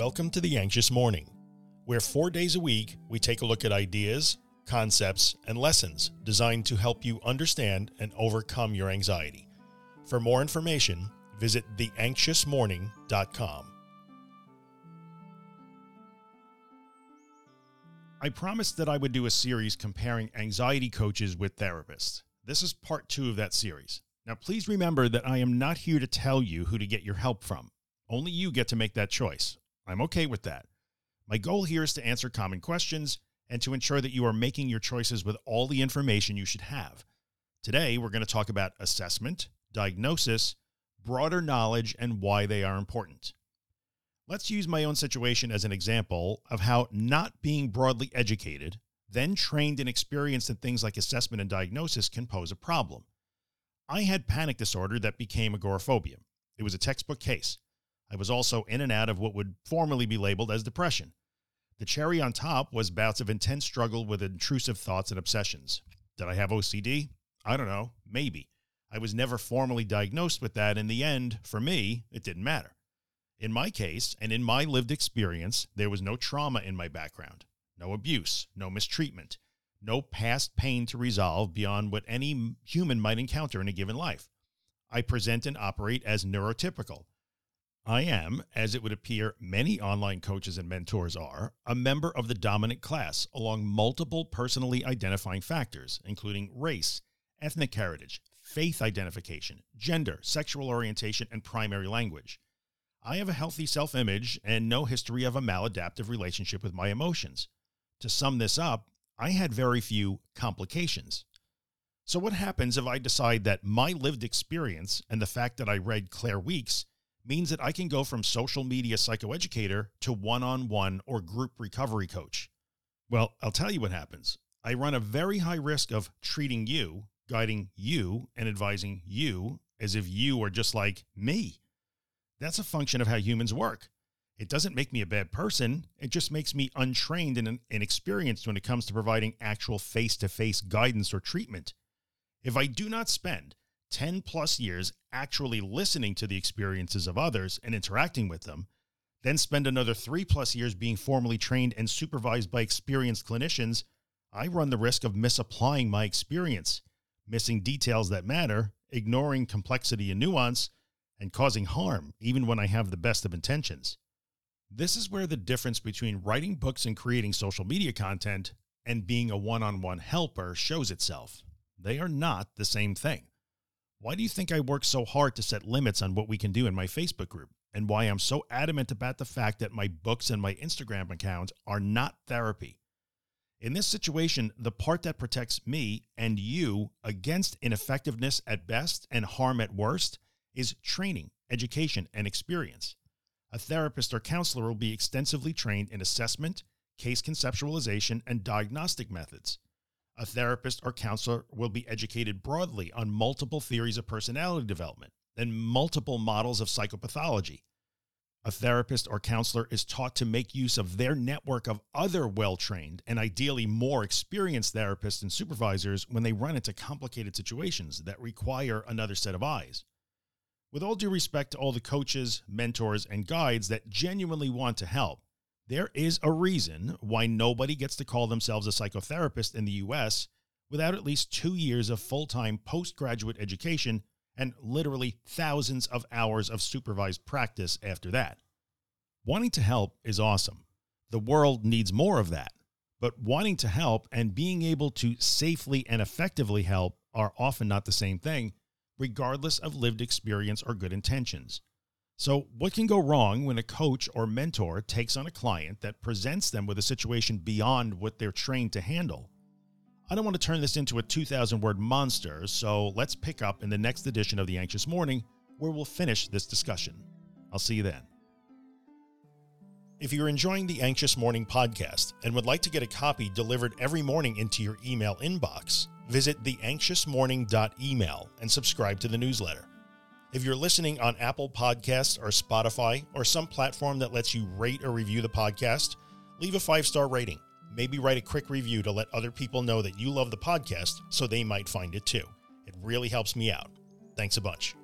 Welcome to the Anxious Morning, where four days a week we take a look at ideas, concepts, and lessons designed to help you understand and overcome your anxiety. For more information, visit theanxiousmorning.com. I promised that I would do a series comparing anxiety coaches with therapists. This is part two of that series. Now, please remember that I am not here to tell you who to get your help from. Only you get to make that choice. I'm okay with that. My goal here is to answer common questions and to ensure that you are making your choices with all the information you should have. Today, we're going to talk about assessment, diagnosis, broader knowledge, and why they are important. Let's use my own situation as an example of how not being broadly educated, then trained and experienced in things like assessment and diagnosis can pose a problem. I had panic disorder that became agoraphobia. It was a textbook case. I was also in and out of what would formerly be labeled as depression. The cherry on top was bouts of intense struggle with intrusive thoughts and obsessions. Did I have OCD? I don't know, maybe. I was never formally diagnosed with that. In the end, for me, it didn't matter. In my case, and in my lived experience, there was no trauma in my background, no abuse, no mistreatment, no past pain to resolve beyond what any human might encounter in a given life. I present and operate as neurotypical, I am, as it would appear many online coaches and mentors are, a member of the dominant class along multiple personally identifying factors, including race, ethnic heritage, faith identification, gender, sexual orientation, and primary language. I have a healthy self image and no history of a maladaptive relationship with my emotions. To sum this up, I had very few complications. So, what happens if I decide that my lived experience and the fact that I read Claire Weekes means that I can go from social media psychoeducator to one on one or group recovery coach. Well, I'll tell you what happens. I run a very high risk of treating you, guiding you, and advising you as if you are just like me. That's a function of how humans work. It doesn't make me a bad person. It just makes me untrained and inexperienced when it comes to providing actual face to face guidance or treatment. If I do not spend 10 plus years actually listening to the experiences of others and interacting with them, then spend another three plus years being formally trained and supervised by experienced clinicians, I run the risk of misapplying my experience, missing details that matter, ignoring complexity and nuance, and causing harm even when I have the best of intentions. This is where the difference between writing books and creating social media content and being a one on one helper shows itself. They are not the same thing. Why do you think I work so hard to set limits on what we can do in my Facebook group? And why I'm so adamant about the fact that my books and my Instagram account are not therapy? In this situation, the part that protects me and you against ineffectiveness at best and harm at worst is training, education, and experience. A therapist or counselor will be extensively trained in assessment, case conceptualization, and diagnostic methods. A therapist or counselor will be educated broadly on multiple theories of personality development and multiple models of psychopathology. A therapist or counselor is taught to make use of their network of other well trained and ideally more experienced therapists and supervisors when they run into complicated situations that require another set of eyes. With all due respect to all the coaches, mentors, and guides that genuinely want to help, there is a reason why nobody gets to call themselves a psychotherapist in the US without at least two years of full time postgraduate education and literally thousands of hours of supervised practice after that. Wanting to help is awesome. The world needs more of that. But wanting to help and being able to safely and effectively help are often not the same thing, regardless of lived experience or good intentions. So, what can go wrong when a coach or mentor takes on a client that presents them with a situation beyond what they're trained to handle? I don't want to turn this into a 2,000 word monster, so let's pick up in the next edition of The Anxious Morning where we'll finish this discussion. I'll see you then. If you're enjoying the Anxious Morning podcast and would like to get a copy delivered every morning into your email inbox, visit theanxiousmorning.email and subscribe to the newsletter. If you're listening on Apple Podcasts or Spotify or some platform that lets you rate or review the podcast, leave a five star rating. Maybe write a quick review to let other people know that you love the podcast so they might find it too. It really helps me out. Thanks a bunch.